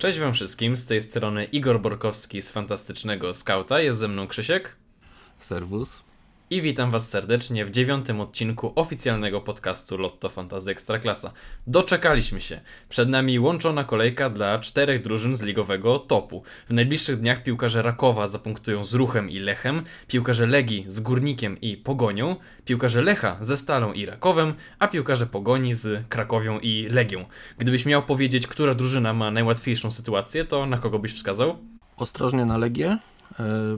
Cześć wam wszystkim, z tej strony Igor Borkowski z Fantastycznego Skauta, jest ze mną Krzysiek Serwus. I witam was serdecznie w dziewiątym odcinku oficjalnego podcastu Lotto Fantasy Ekstraklasa. Doczekaliśmy się. Przed nami łączona kolejka dla czterech drużyn z ligowego topu. W najbliższych dniach piłkarze Rakowa zapunktują z Ruchem i Lechem, piłkarze Legii z Górnikiem i Pogonią, piłkarze Lecha ze Stalą i Rakowem, a piłkarze Pogoni z Krakowią i Legią. Gdybyś miał powiedzieć, która drużyna ma najłatwiejszą sytuację, to na kogo byś wskazał? Ostrożnie na Legię, e,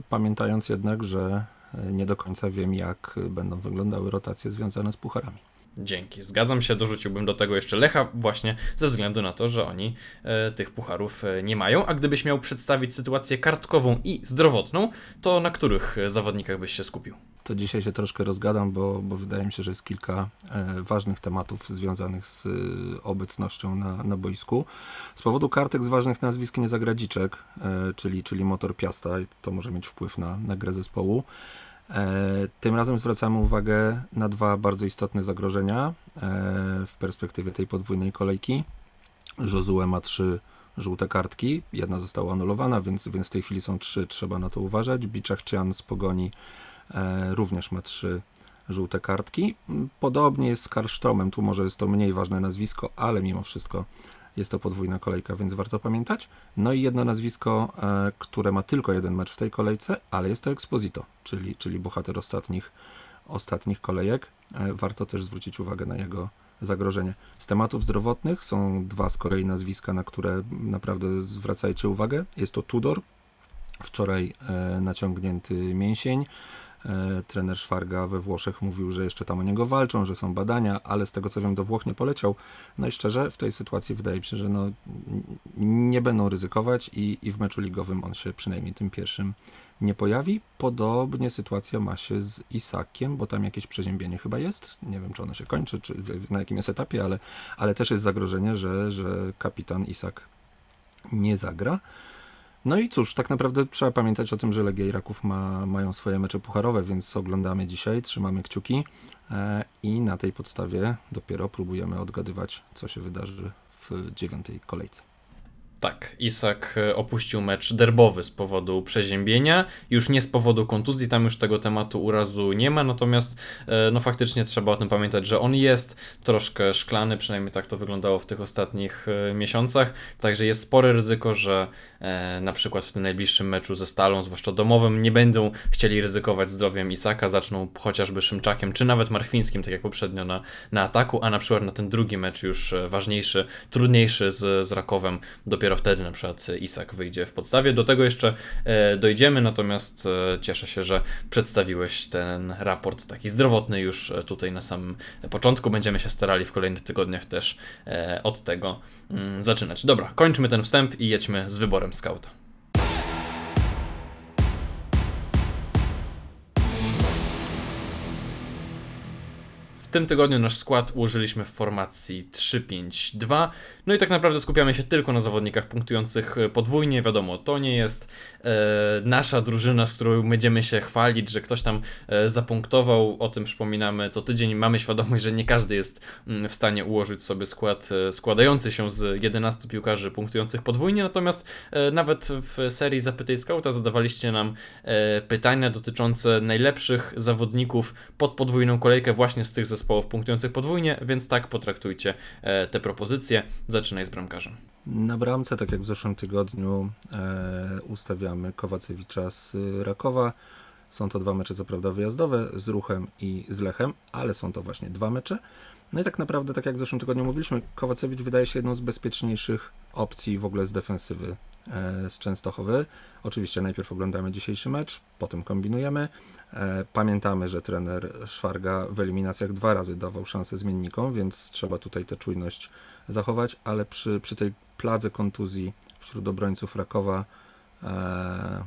pamiętając jednak, że nie do końca wiem, jak będą wyglądały rotacje związane z pucharami. Dzięki. Zgadzam się, dorzuciłbym do tego jeszcze Lecha, właśnie ze względu na to, że oni e, tych pucharów e, nie mają. A gdybyś miał przedstawić sytuację kartkową i zdrowotną, to na których zawodnikach byś się skupił? To dzisiaj się troszkę rozgadam, bo, bo wydaje mi się, że jest kilka e, ważnych tematów związanych z e, obecnością na, na boisku. Z powodu kartek z ważnych nazwisk nie zagra Dziczek, e, czyli, czyli motor Piasta i to może mieć wpływ na, na grę zespołu. Tym razem zwracamy uwagę na dwa bardzo istotne zagrożenia w perspektywie tej podwójnej kolejki. Josue ma trzy żółte kartki, jedna została anulowana, więc, więc w tej chwili są trzy, trzeba na to uważać. Biczachcian z Pogoni również ma trzy żółte kartki. Mm, Podobnie jest z Karlstromem, tu może jest to mniej ważne nazwisko, ale mimo wszystko jest to podwójna kolejka, więc warto pamiętać. No i jedno nazwisko, e, które ma tylko jeden mecz w tej kolejce, ale jest to Exposito, czyli, czyli bohater ostatnich, ostatnich kolejek. E, Warto też zwrócić uwagę na jego zagrożenie. Z tematów zdrowotnych są dwa z kolei nazwiska, na które naprawdę zwracajcie uwagę. Jest to Tudor, wczoraj e, naciągnięty mięsień. E, trener Szwarga we Włoszech mówił, że jeszcze tam o niego walczą, że są badania, ale z tego co wiem do Włoch nie poleciał. No i szczerze w tej sytuacji wydaje mi się, że no, nie będą ryzykować i, i w meczu ligowym on się przynajmniej tym pierwszym nie pojawi. Podobnie sytuacja ma się z Isakiem, bo tam jakieś przeziębienie chyba jest. Nie wiem, czy ono się kończy, czy na jakim jest etapie, ale, ale też jest zagrożenie, że, że kapitan Isak nie zagra. No i cóż, tak naprawdę trzeba pamiętać o tym, że Legia i Raków ma, mają swoje mecze pucharowe, więc oglądamy dzisiaj, trzymamy kciuki e, i na tej podstawie dopiero próbujemy odgadywać, co się wydarzy w dziewiątej kolejce. Tak, Isak e, opuścił mecz derbowy z powodu przeziębienia, już nie z powodu kontuzji, tam już tego tematu urazu nie ma, natomiast e, no faktycznie trzeba o tym pamiętać, że on jest troszkę szklany, przynajmniej tak to wyglądało w tych ostatnich e, miesiącach, także jest spore ryzyko, że na przykład w tym najbliższym meczu ze Stalą, zwłaszcza domowym, nie będą chcieli ryzykować zdrowiem Isaka, zaczną chociażby Szymczakiem, czy nawet Marchwińskim, tak jak poprzednio na, na ataku, a na przykład na ten drugi mecz już ważniejszy, trudniejszy z, z Rakowem, dopiero wtedy na przykład Isak wyjdzie w podstawie. Do tego jeszcze e, dojdziemy, natomiast e, cieszę się, że przedstawiłeś ten raport taki zdrowotny już e, tutaj na samym początku. Będziemy się starali w kolejnych tygodniach też od tego mm, zaczynać. Dobra, kończmy ten wstęp i jedźmy z wyborem skauta. Tym tygodniu nasz skład ułożyliśmy w formacji 3-5-2. No i tak naprawdę skupiamy się tylko na zawodnikach punktujących e, podwójnie. Wiadomo, to nie jest e, nasza drużyna, z którą będziemy się chwalić, że ktoś tam e, zapunktował. O tym przypominamy co tydzień. Mamy świadomość, że nie każdy jest mm, w stanie ułożyć sobie skład e, składający się z 11 piłkarzy punktujących podwójnie. Natomiast e, nawet w serii Zapytaj Skauta zadawaliście nam e, pytania dotyczące najlepszych zawodników pod podwójną kolejkę właśnie z tych zespołów punktujących podwójnie, więc tak potraktujcie e, te propozycje. Zaczynaj z bramkarzem. Na bramce, tak jak w zeszłym tygodniu, e, ustawiamy Kowacewicza z Rakowa. Są to dwa mecze, co prawda wyjazdowe, z Ruchem i z Lechem, ale są to właśnie dwa mecze. No i tak naprawdę, tak jak w zeszłym tygodniu mówiliśmy, Kowacewicz wydaje się jedną z bezpieczniejszych opcji w ogóle z defensywy z Częstochowy. Oczywiście najpierw oglądamy dzisiejszy mecz, potem kombinujemy. E, Pamiętamy, że trener Szwarga w eliminacjach dwa razy dawał szansę zmiennikom, więc trzeba tutaj tę czujność zachować, ale przy, przy tej pladze kontuzji wśród obrońców Rakowa e,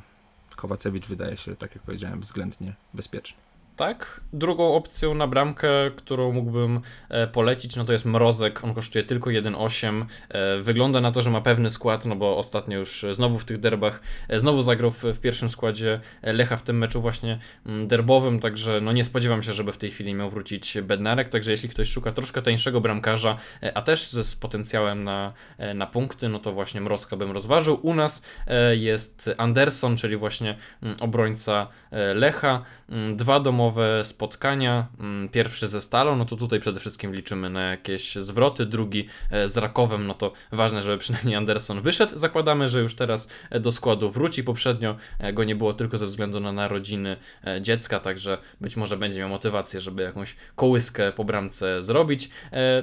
Kowacewicz wydaje się, tak jak powiedziałem, względnie bezpieczny. Tak. Drugą opcją na bramkę, którą mógłbym e, polecić, no to jest Mrozek. On kosztuje tylko 1,8. E, wygląda na to, że ma pewny skład, no bo ostatnio już znowu w tych derbach, e, znowu zagrał w, pierwszym składzie Lecha w tym meczu właśnie mm, derbowym, także no nie spodziewam się, żeby w tej chwili miał wrócić Bednarek, także jeśli ktoś szuka troszkę tańszego bramkarza, a też z, z potencjałem na, na punkty, no to właśnie Mrozka bym rozważył. U nas jest Anderson, czyli właśnie mm, obrońca Lecha. Mm, dwa domowe spotkania. Mm, pierwszy ze Stalą, no to tutaj przede wszystkim liczymy na jakieś zwroty. Drugi e, z Rakowem, no to ważne, żeby przynajmniej Anderson wyszedł. Zakładamy, że już teraz e, do składu wróci. Poprzednio e, go nie było tylko ze względu na narodziny dziecka, także być może będzie miał motywację, żeby jakąś kołyskę po bramce zrobić.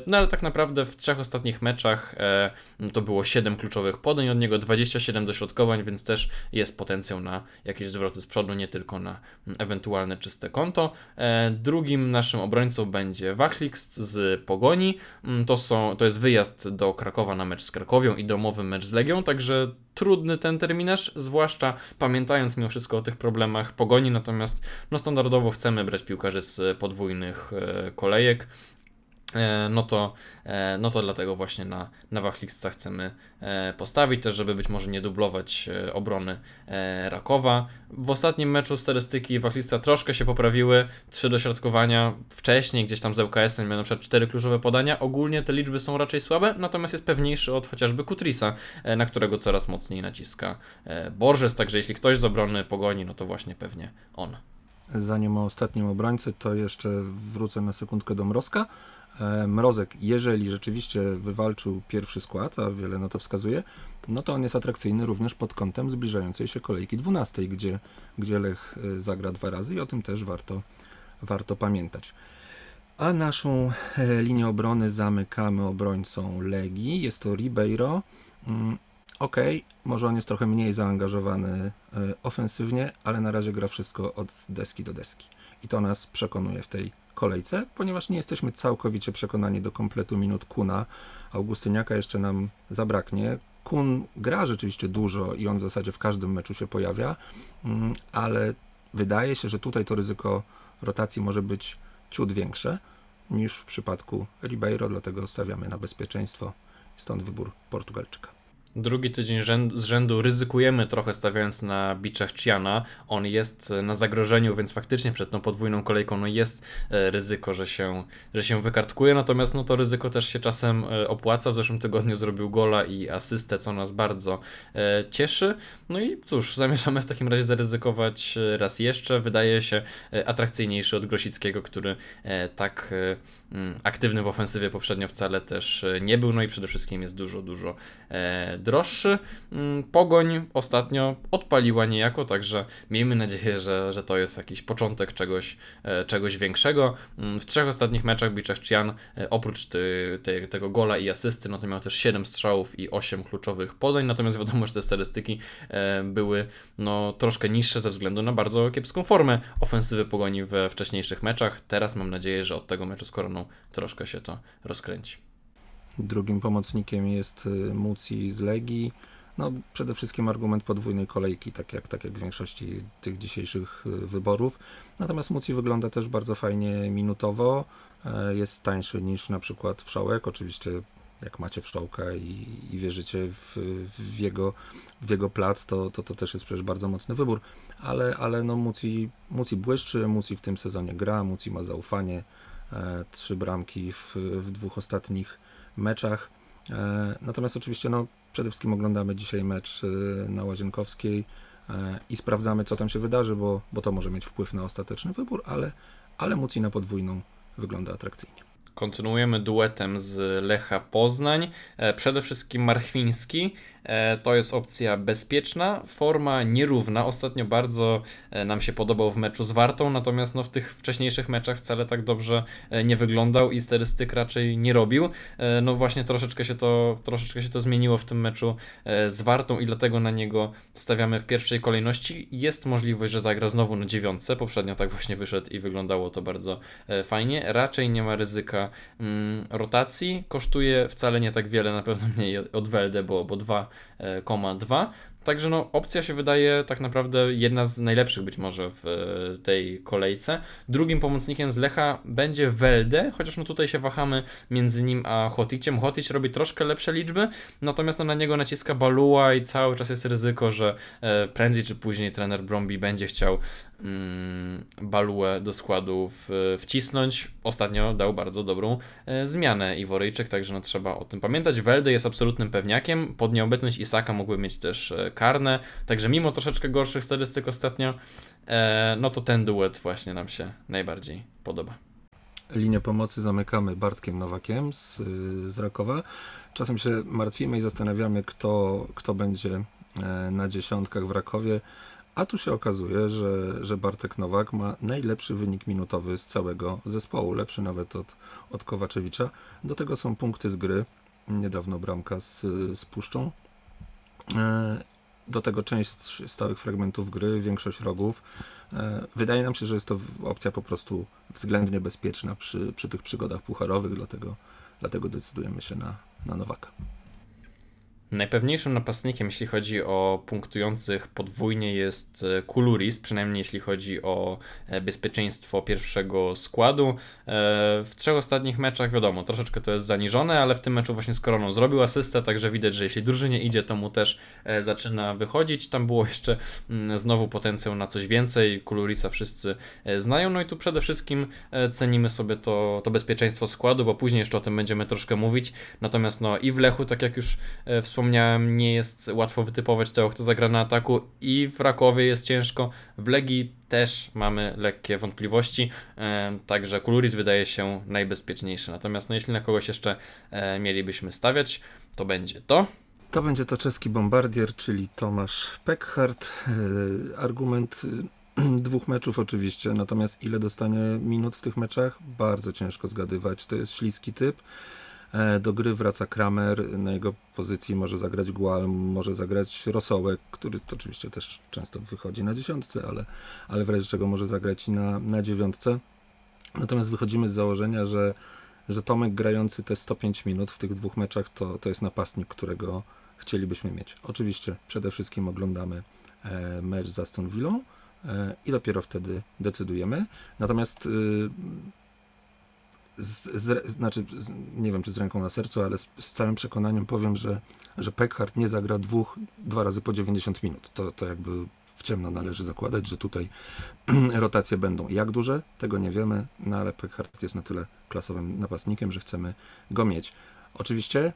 No ale tak naprawdę w trzech ostatnich meczach to było 7 kluczowych podań od niego, 27 dośrodkowań, więc też jest potencjał na jakieś zwroty z przodu, nie tylko na ewentualne czyste konto. E, drugim naszym obrońcą będzie Wachlikst z Pogoni. Mm, to, są, to jest wyjazd do Krakowa na mecz z Krakowią i domowy mecz z Legią, także trudny ten terminarz, zwłaszcza pamiętając mimo wszystko o tych problemach Pogoni, natomiast no standardowo chcemy brać piłkarzy z podwójnych e, kolejek. E, no to, e, no to dlatego właśnie na, na Wachlista chcemy e, postawić, też żeby być może nie dublować obrony Rakowa. W ostatnim meczu statystyki Wachlista troszkę się poprawiły, trzy dośrodkowania wcześniej, gdzieś tam z ŁKS-em miał na przykład cztery kluczowe podania, ogólnie te liczby są raczej słabe, natomiast jest pewniejszy od chociażby Kutrisa, na którego coraz mocniej naciska Borges, także jeśli ktoś z obrony pogoni, no to właśnie pewnie on. Zanim o ostatnim obrońcy, to jeszcze wrócę na sekundkę do Mrozka. E, Mrozek, jeżeli rzeczywiście wywalczył pierwszy skład, a wiele na to wskazuje, no to on jest atrakcyjny również pod kątem zbliżającej się kolejki 12, gdzie, gdzie Lech e, zagra dwa razy i o tym też warto, warto pamiętać. A naszą e, linię obrony zamykamy obrońcą Legii. Jest to Ribeiro. Mm, ok, może on jest trochę mniej zaangażowany ofensywnie, ale na razie gra wszystko od deski do deski. I to nas przekonuje w tej kolejce, ponieważ nie jesteśmy całkowicie przekonani do kompletu minut Kuna. Augustyniaka jeszcze nam zabraknie. Kun gra rzeczywiście dużo i on w zasadzie w każdym meczu się pojawia, mm, ale wydaje się, że tutaj to ryzyko rotacji może być ciut większe niż w przypadku Ribeiro, dlatego stawiamy na bezpieczeństwo. Stąd wybór Portugalczyka. Drugi tydzień z rzędu ryzykujemy trochę stawiając na biczach Chiana. On jest na zagrożeniu, więc faktycznie przed tą podwójną kolejką no jest e, ryzyko, że się, że się wykartkuje, natomiast no to ryzyko też się czasem e, opłaca. W zeszłym tygodniu zrobił gola i asystę, co nas bardzo e, cieszy. No i cóż, zamierzamy w takim razie zaryzykować raz jeszcze. Wydaje się atrakcyjniejszy od Grosickiego, który tak mm, aktywny w ofensywie poprzednio wcale też nie był, no i przede wszystkim jest dużo, dużo droższy. Mm, Pogoń ostatnio odpaliła niejako, także miejmy nadzieję, że, że to jest jakiś początek czegoś, e, czegoś większego. Mm, w trzech ostatnich meczach Biczach Chian e, oprócz ty, ty, tego gola i asysty, no to miał też 7 strzałów i 8 kluczowych podań, natomiast wiadomo, że te statystyki e, były no, troszkę niższe ze względu na bardzo kiepską formę ofensywy Pogoni we wcześniejszych meczach. Teraz mam nadzieję, że od tego meczu z Koroną troszkę się to rozkręci. Drugim pomocnikiem jest y, Muci z Legii. No, przede wszystkim argument podwójnej kolejki, tak jak, tak jak w większości tych dzisiejszych y, wyborów. Natomiast Muci wygląda też bardzo fajnie minutowo. E, jest tańszy niż na przykład Wszołek. Oczywiście jak macie Wszołka i, i wierzycie w, w, jego, w jego plac, to, to, to też jest przecież bardzo mocny wybór. Ale, ale no Muci, Muci błyszczy, Muci w tym sezonie gra, Muci ma zaufanie. E, trzy bramki w, w dwóch ostatnich meczach. E, natomiast oczywiście no, przede wszystkim oglądamy dzisiaj mecz e, na Łazienkowskiej e, i sprawdzamy, co tam się wydarzy, bo, bo to może mieć wpływ na ostateczny wybór, ale, ale Muci na podwójną wygląda atrakcyjnie. Kontynuujemy duetem z Lecha Poznań. Przede wszystkim Marchwiński to jest opcja bezpieczna, forma nierówna. Ostatnio bardzo e, nam się podobał w meczu z Wartą, natomiast no w tych wcześniejszych meczach wcale tak dobrze e, nie wyglądał i statystyk raczej nie robił. No właśnie troszeczkę się to, troszeczkę się to zmieniło w tym meczu z Wartą i dlatego na niego stawiamy w pierwszej kolejności. Jest możliwość, że zagra znowu na dziewiątce. Poprzednio tak właśnie wyszedł i wyglądało to bardzo fajnie. Raczej nie ma ryzyka mm, rotacji. Kosztuje wcale nie tak wiele, na pewno mniej od Welde, bo, bo dwa 2,2. Także no, opcja się wydaje tak naprawdę jedna z najlepszych być może w e, tej kolejce. Drugim pomocnikiem z Lecha będzie Welde, chociaż no tutaj się wahamy między nim a Hoticiem. Hotic robi troszkę lepsze liczby, natomiast no, na niego naciska Balua i cały czas jest ryzyko, że e, prędzej czy później trener Bromby będzie chciał Baluę do składu wcisnąć. Ostatnio dał bardzo dobrą e, zmianę Iworyjczyk, także no, trzeba o tym pamiętać. Welde jest absolutnym pewniakiem, pod nieobecność Isaka mógłby mieć też e, karne, także mimo troszeczkę gorszych statystyk ostatnio, e, no to ten duet właśnie nam się najbardziej podoba. Linię pomocy zamykamy Bartkiem Nowakiem z, z Rakowa. Czasem się martwimy i zastanawiamy, kto, kto będzie na dziesiątkach w Rakowie. A tu się okazuje, że, że Bartek Nowak ma najlepszy wynik minutowy z całego zespołu, lepszy nawet od, od Kowaczewicza. Do tego są punkty z gry, niedawno bramka z, z Puszczą. E, do tego część stałych fragmentów gry, większość rogów. E, wydaje nam się, że jest to opcja po prostu względnie bezpieczna przy, przy tych przygodach pucharowych, dlatego, dlatego decydujemy się na, na Nowaka. Najpewniejszym napastnikiem, jeśli chodzi o punktujących podwójnie, jest e, Kuluris, przynajmniej jeśli chodzi o e, bezpieczeństwo pierwszego składu. E, w trzech ostatnich meczach, wiadomo, troszeczkę to jest zaniżone, ale w tym meczu właśnie z Koroną zrobił asystę, także widać, że jeśli drużynie idzie, to mu też zaczyna wychodzić. Tam było jeszcze mm, znowu potencjał na coś więcej. Kulurisa wszyscy znają, no i tu przede wszystkim cenimy sobie to, to bezpieczeństwo składu, bo później jeszcze o tym będziemy troszkę mówić. Natomiast no i w Lechu, tak jak już wspomniałem, wspomniałem, nie jest łatwo wytypować tego, kto zagra na ataku i w Rakowie jest ciężko, w Legii też mamy lekkie wątpliwości, e, także Kuluris wydaje się najbezpieczniejszy. Natomiast no, jeśli na kogoś jeszcze e, mielibyśmy stawiać, to będzie to. To będzie to czeski bombardier, czyli Tomasz Peckhardt. E, argument dwóch meczów oczywiście, natomiast ile dostanie minut w tych meczach? Bardzo ciężko zgadywać. To jest śliski typ. E, do gry wraca Kramer, na jego pozycji może zagrać Gual, może zagrać Rosołek, który to oczywiście też często wychodzi na dziesiątce, ale, ale w razie czego może zagrać i na, na dziewiątce. Natomiast wychodzimy z założenia, że, że Tomek grający te 105 minut w tych dwóch meczach to, to jest napastnik, którego chcielibyśmy mieć. Oczywiście przede wszystkim oglądamy e, mecz z Aston Villą e, i dopiero wtedy decydujemy. Natomiast y, z, z, znaczy, nie wiem czy z ręką na sercu, ale z, z, całym przekonaniem powiem, że, że Peckhardt nie zagra dwóch, dwa razy po 90 minut. To, to jakby w ciemno należy zakładać, że tutaj rotacje będą. Jak duże? Tego nie wiemy, no ale Peckhardt jest na tyle klasowym napastnikiem, że chcemy go mieć. Oczywiście,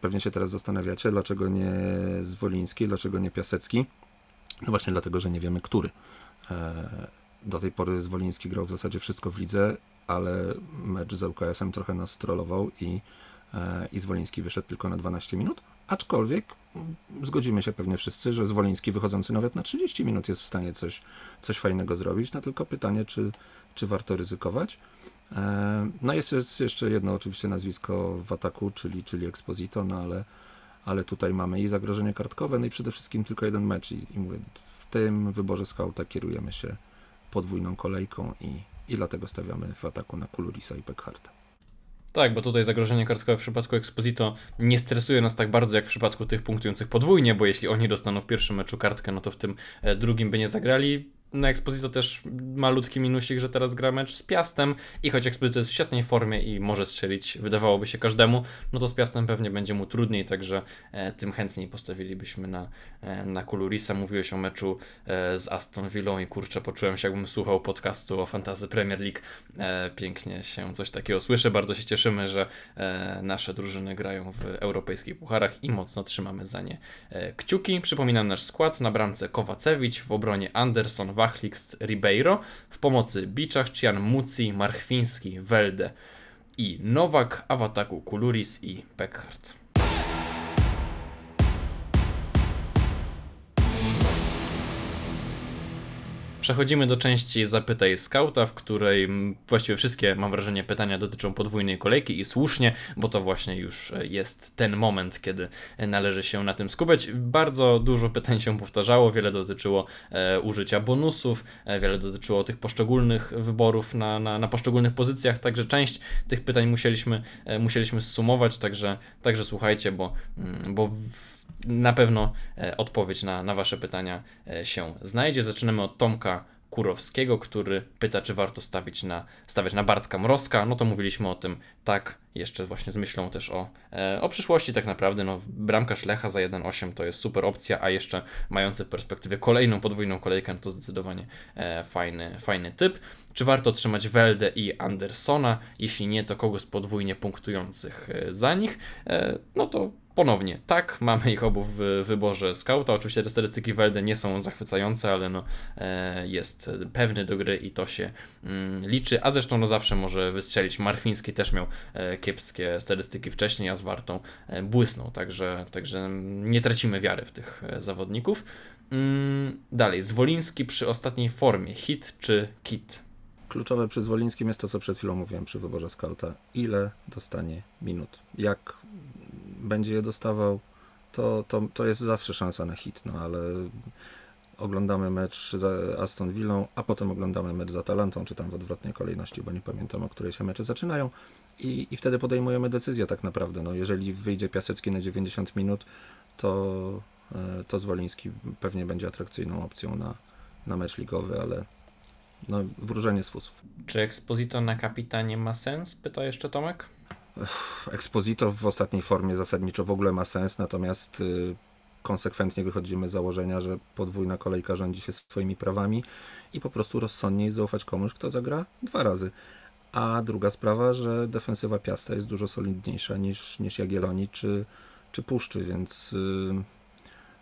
pewnie się teraz zastanawiacie, dlaczego nie Zwoliński, dlaczego nie Piasecki. No właśnie dlatego, że nie wiemy, który. E, do tej pory Zwoliński grał w zasadzie wszystko w lidze ale mecz z ŁKS-em trochę nas trollował i, e, i Zwoliński wyszedł tylko na 12 minut. Aczkolwiek zgodzimy się pewnie wszyscy, że Zwoliński wychodzący nawet na 30 minut jest w stanie coś, coś fajnego zrobić. No tylko pytanie, czy, czy warto ryzykować. E, no jest, jest jeszcze jedno oczywiście nazwisko w ataku, czyli, czyli Exposito, no ale, ale tutaj mamy i zagrożenie kartkowe, no i przede wszystkim tylko jeden mecz i, i mówię, w tym wyborze skauta kierujemy się podwójną kolejką i, i dlatego stawiamy w ataku na Kulurisa i Peckharta. Tak, bo tutaj zagrożenie kartkowe w przypadku Exposito nie stresuje nas tak bardzo jak w przypadku tych punktujących podwójnie, bo jeśli oni dostaną w pierwszym meczu kartkę, no to w tym e, drugim by nie zagrali na Exposito też malutki minusik, że teraz gra mecz z Piastem i choć Exposito jest w świetnej formie i może strzelić, wydawałoby się każdemu, no to z Piastem pewnie będzie mu trudniej, także e, tym chętniej postawilibyśmy na, e, na Kulurisa. Mówiłeś o meczu e, z Aston Villą i kurczę, poczułem się jakbym słuchał podcastu o Fantasy Premier League. E, pięknie się coś takiego słyszy, bardzo się cieszymy, że e, nasze drużyny grają w europejskich pucharach i mocno trzymamy za nie e, kciuki. Przypominam nasz skład, na bramce Kowacewicz, w obronie Anderson, Wachlixt Ribeiro, w pomocy Biczach, Cian Muci, Marchwiński, Welde i Nowak, a w ataku Kuluris i Peckhardt. Przechodzimy do części Zapytaj Skauta, w której właściwie wszystkie, mam wrażenie, pytania dotyczą podwójnej kolejki i słusznie, bo to właśnie już e, jest ten moment, kiedy należy się na tym skupiać. Bardzo dużo pytań się powtarzało, wiele dotyczyło e, użycia bonusów, e, wiele dotyczyło tych poszczególnych wyborów na, na, na poszczególnych pozycjach, także część tych pytań musieliśmy, e, musieliśmy zsumować, także, także słuchajcie, bo, mm, bo na pewno e, odpowiedź na, na Wasze pytania e, się znajdzie. Zaczynamy od Tomka Kurowskiego, który pyta, czy warto stawić na, stawiać na Bartka Mrozka. No to mówiliśmy o tym tak, jeszcze właśnie z myślą też o, e, o przyszłości tak naprawdę. No, bramka Szlecha za 1-8 to jest super opcja, a jeszcze mający w perspektywie kolejną podwójną kolejkę, no to zdecydowanie e, fajny, fajny typ. Czy warto trzymać Welde i Andersona? Jeśli nie, to kogo z podwójnie punktujących e, za nich? No to Ponownie, tak, mamy ich obu w wyborze skauta. Oczywiście te statystyki Welde nie są zachwycające, ale no, jest pewny do gry i to się mm, liczy. A zresztą no, zawsze może wystrzelić. Marfiński też miał kiepskie statystyki wcześniej, a z Wartą e, także, także nie tracimy wiary w tych e, zawodników. Mm, dalej, Zwoliński przy ostatniej formie, hit czy kit? Kluczowe przy Zwolińskim jest to, co przed chwilą mówiłem przy wyborze skauta. Ile dostanie minut? Jak będzie je dostawał, to, to, to jest zawsze szansa na hit, no ale oglądamy mecz z Aston Villą, a potem oglądamy mecz z Atalantą, czy tam w odwrotnej kolejności, bo nie pamiętam, o której się mecze zaczynają i, i wtedy podejmujemy decyzję tak naprawdę. No, jeżeli wyjdzie Piasecki na 90 minut, to, e, to Zwoliński pewnie będzie atrakcyjną opcją na, na mecz ligowy, ale no, wróżenie z fusów. Czy Exposito na kapitanie ma sens? Pyta jeszcze Tomek. Exposito w ostatniej formie zasadniczo w ogóle ma sens, natomiast y, konsekwentnie wychodzimy z założenia, że podwójna kolejka rządzi się swoimi prawami i po prostu rozsądniej zaufać komuś, kto zagra dwa razy. A druga sprawa, że defensywa Piasta jest dużo solidniejsza niż, niż Jagiellonii czy, czy Puszczy, więc y,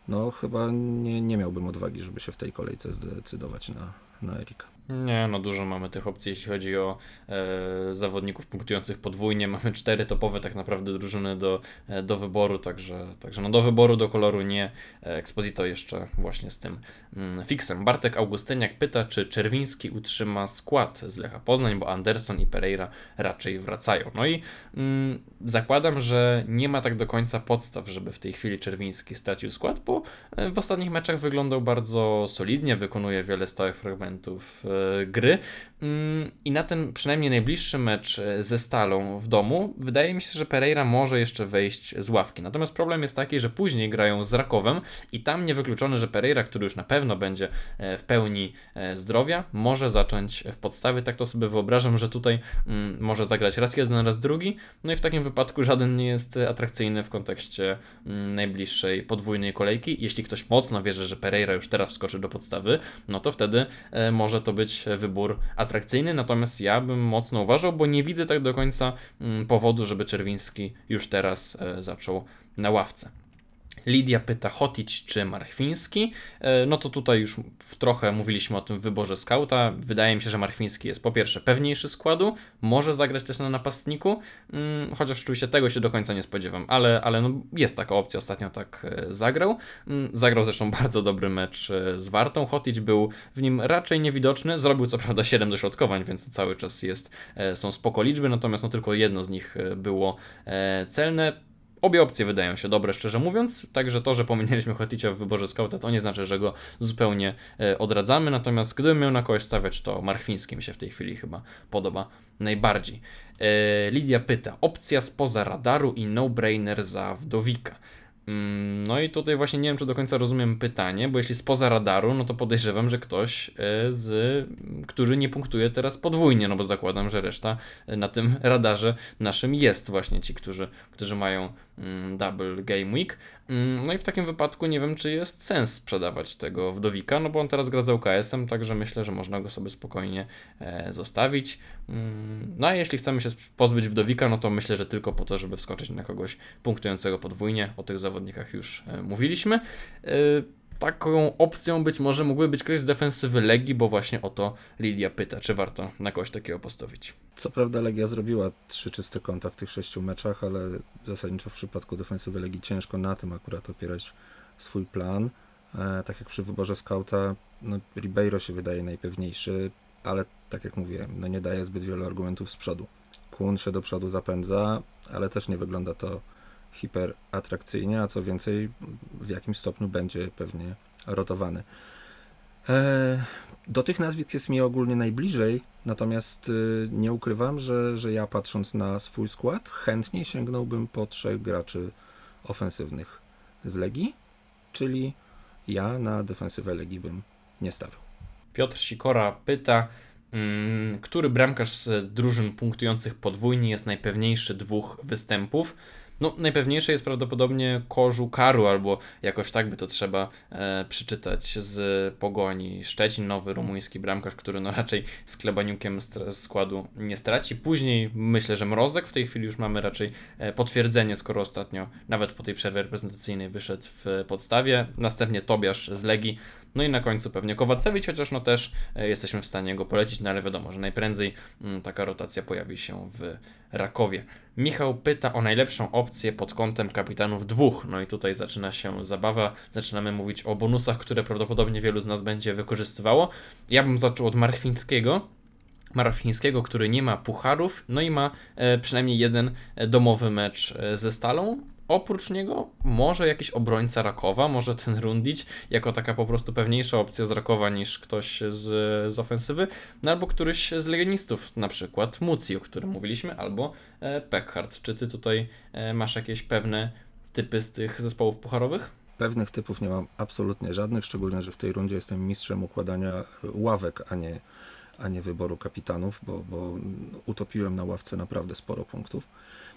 no chyba nie, nie miałbym odwagi, żeby się w tej kolejce zdecydować na, na Erika. Nie, no dużo mamy tych opcji, jeśli chodzi o e, zawodników punktujących podwójnie. Mamy cztery topowe tak naprawdę drużyny do, e, do wyboru, także, także no do wyboru, do koloru nie. E, Exposito jeszcze właśnie z tym mm, fiksem. Bartek Augustyniak pyta, czy Czerwiński utrzyma skład z Lecha Poznań, bo Anderson i Pereira raczej wracają. No i mm, zakładam, że nie ma tak do końca podstaw, żeby w tej chwili Czerwiński stracił skład, bo e, w ostatnich meczach wyglądał bardzo solidnie, wykonuje wiele stałych fragmentów e, gry. Mm, I na ten przynajmniej najbliższy mecz e, ze Stalą w domu, wydaje mi się, że Pereira może jeszcze wejść z ławki. Natomiast problem jest taki, że później grają z Rakowem i tam niewykluczone, że Pereira, który już na pewno będzie e, w pełni e, zdrowia, może zacząć w podstawie. Tak to sobie wyobrażam, że tutaj mm, może zagrać raz jeden, raz drugi. No i w takim wypadku żaden nie jest atrakcyjny w kontekście mm, najbliższej podwójnej kolejki. Jeśli ktoś mocno wierzy, że Pereira już teraz wskoczy do podstawy, no to wtedy może to być wybór atrakcyjny, natomiast ja bym mocno uważał, bo nie widzę tak do końca mm, powodu, żeby Czerwiński już teraz e, zaczął na ławce. Lidia pyta Hotić czy Marchwiński. E, no to tutaj już trochę mówiliśmy o tym wyborze skauta. Wydaje mi się, że Marchwiński jest po pierwsze pewniejszy składu, może zagrać też na napastniku, mm, chociaż oczywiście tego się do końca nie spodziewam, ale, ale no jest taka opcja, ostatnio tak e, zagrał. Mm, zagrał zresztą bardzo dobry mecz e, z Wartą. Hotić był w nim raczej niewidoczny, zrobił co prawda 7 dośrodkowań, więc to cały czas jest, są spoko liczby, natomiast no tylko jedno z nich było celne. Obie opcje wydają się dobre, szczerze mówiąc, także to, że pominęliśmy Hoticia w wyborze skauta, to nie znaczy, że go zupełnie e, odradzamy, natomiast gdybym miał na kogoś stawiać, to Marchwiński mi się w tej chwili chyba podoba najbardziej. E, Lidia pyta, opcja spoza radaru i no-brainer za Wdowika. Mm, no i tutaj właśnie nie wiem, czy do końca rozumiem pytanie, bo jeśli spoza radaru, no to podejrzewam, że ktoś e, z, który nie punktuje teraz podwójnie, no bo zakładam, że reszta e, na tym radarze naszym jest właśnie ci, którzy, którzy mają mm, double game week. Mm, no i w takim wypadku nie wiem, czy jest sens sprzedawać tego wdowika, no bo on teraz gra z UKS-em, także myślę, że można go sobie spokojnie e, zostawić. Mm, no a jeśli chcemy się pozbyć wdowika, no to myślę, że tylko po to, żeby wskoczyć na kogoś punktującego podwójnie. O tych zawodnikach już e, mówiliśmy. Taką opcją być może mógłby być ktoś z defensywy Legii, bo właśnie o to Lidia pyta, czy warto na kogoś takiego postawić. Co prawda Legia zrobiła trzy czyste konta w tych sześciu meczach, ale zasadniczo w przypadku defensywy Legii ciężko na tym akurat opierać swój plan. E, tak jak przy wyborze skauta, no, Ribeiro się wydaje najpewniejszy, ale tak jak mówiłem, no nie daje zbyt wielu argumentów z przodu. Kun się do przodu zapędza, ale też nie wygląda to hiper atrakcyjnie, a co więcej, w jakimś stopniu będzie pewnie rotowany. E, do tych nazwisk jest mi ogólnie najbliżej, natomiast y, nie ukrywam, że, że ja patrząc na swój skład, chętniej sięgnąłbym po trzech graczy ofensywnych z Legii, czyli ja na defensywę Legii bym nie stawiał. Piotr Sikora pyta, mm, który bramkarz z drużyn punktujących podwójnie jest najpewniejszy dwóch występów? No, najpewniejsze jest prawdopodobnie Korzu Karu, albo jakoś tak by to trzeba e, przeczytać z Pogoni Szczecin, nowy rumuński bramkarz, który no raczej z Klebaniukiem składu nie straci. Później myślę, że Mrozek, w tej chwili już mamy raczej e, potwierdzenie, skoro ostatnio nawet po tej przerwie reprezentacyjnej wyszedł w podstawie. Następnie Tobiasz z Legii, no i na końcu pewnie Kowacewicz, chociaż no też e, jesteśmy w stanie go polecić, no ale wiadomo, że najprędzej mm, taka rotacja pojawi się w Rakowie. Michał pyta o najlepszą opcję pod kątem kapitanów dwóch. No i tutaj zaczyna się zabawa. Zaczynamy mówić o bonusach, które prawdopodobnie wielu z nas będzie wykorzystywało. Ja bym zaczął od Marchwińskiego. Marfińskiego, który nie ma pucharów, no i ma e, przynajmniej jeden e, domowy mecz ze Stalą. Oprócz niego może jakiś obrońca Rakowa, może ten Rundić jako taka po prostu pewniejsza opcja z Rakowa niż ktoś z, z ofensywy, no albo któryś z legionistów, na przykład Muci, o którym mówiliśmy, albo e, Peckhardt. Czy ty tutaj e, masz jakieś pewne typy z tych zespołów pucharowych? Pewnych typów nie mam absolutnie żadnych, szczególnie, że w tej rundzie jestem mistrzem układania ławek, a nie, a nie wyboru kapitanów, bo, bo utopiłem na ławce naprawdę sporo punktów.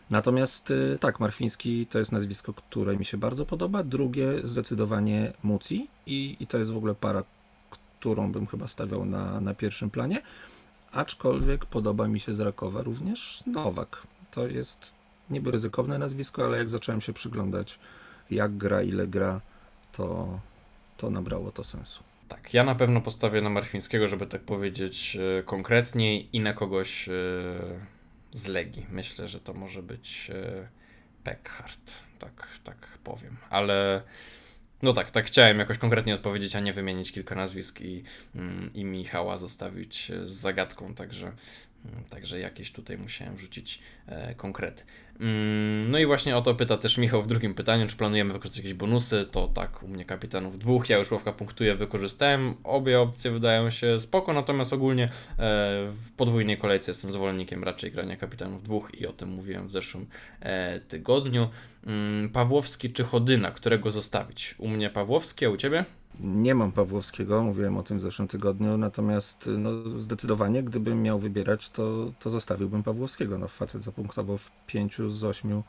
Natomiast y, tak, Marfiński to jest nazwisko, które mi się bardzo podoba. Drugie zdecydowanie Muci i, i to jest w ogóle para, którą bym chyba stawiał na, na pierwszym planie. Aczkolwiek podoba mi się z Rakowa również Nowak. To jest niby ryzykowne nazwisko, ale jak zacząłem się przyglądać, jak gra, ile gra, to, to nabrało to sensu. Tak, ja na pewno postawię na Marfińskiego, żeby tak powiedzieć e, konkretniej i na kogoś e, z Legii. Myślę, że to może być e, Peckhardt, tak, tak powiem. Ale no tak, tak chciałem jakoś konkretnie odpowiedzieć, a nie wymienić kilka nazwisk i, mm, i Michała zostawić z zagadką, także, także jakieś tutaj musiałem rzucić e, konkrety. Mm, no i właśnie o to pyta też Michał w drugim pytaniu, czy planujemy wykorzystać jakieś bonusy, to tak, u mnie kapitanów dwóch, ja już ławka punktuje, wykorzystałem, obie opcje wydają się spoko, natomiast ogólnie e, w podwójnej kolejce jestem zwolennikiem raczej grania kapitanów dwóch i o tym mówiłem w zeszłym e, tygodniu. Mm, Pawłowski czy Chodyna, którego zostawić? U mnie Pawłowski, a u Ciebie? Nie mam Pawłowskiego, mówiłem o tym w zeszłym tygodniu, natomiast no, zdecydowanie, gdybym miał wybierać, to, to zostawiłbym Pawłowskiego. No, facet zapunktował w pięciu z ośmiu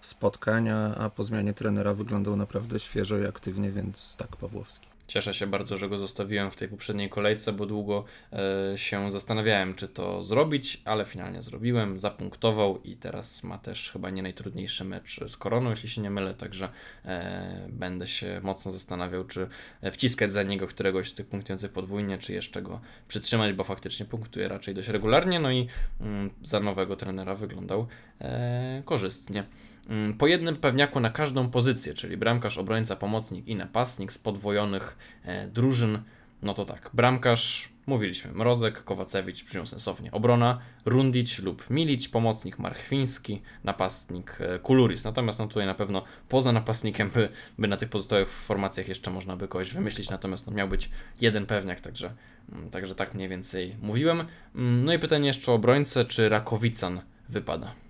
spotkań, a po zmianie trenera wyglądał naprawdę świeżo i aktywnie, więc tak, Pawłowski. Cieszę się bardzo, że go zostawiłem w tej poprzedniej kolejce, bo długo e, się zastanawiałem, czy to zrobić, ale finalnie zrobiłem, zapunktował i teraz ma też chyba nie najtrudniejszy mecz z Koroną, jeśli się nie mylę, także e, będę się mocno zastanawiał, czy wciskać za niego któregoś z tych punktujących podwójnie, czy jeszcze go przytrzymać, bo faktycznie punktuje raczej dość regularnie, no i mm, za nowego trenera wyglądał e, korzystnie. Mm, po jednym pewniaku na każdą pozycję, czyli bramkarz, obrońca, pomocnik i napastnik z podwojonych e, drużyn. No to tak, bramkarz, mówiliśmy, Mrozek, Kowacewicz, brzmią sensownie. Obrona, Rundić lub Milić, pomocnik Marchwiński, napastnik e, Kuluris. Natomiast no tutaj na pewno poza napastnikiem by, by na tych pozostałych formacjach jeszcze można by kogoś wymyślić, natomiast no miał być jeden pewniak, także, mm, także tak mniej więcej mówiłem. Mm, no i pytanie jeszcze o obrońcę, czy Rakowican wypada?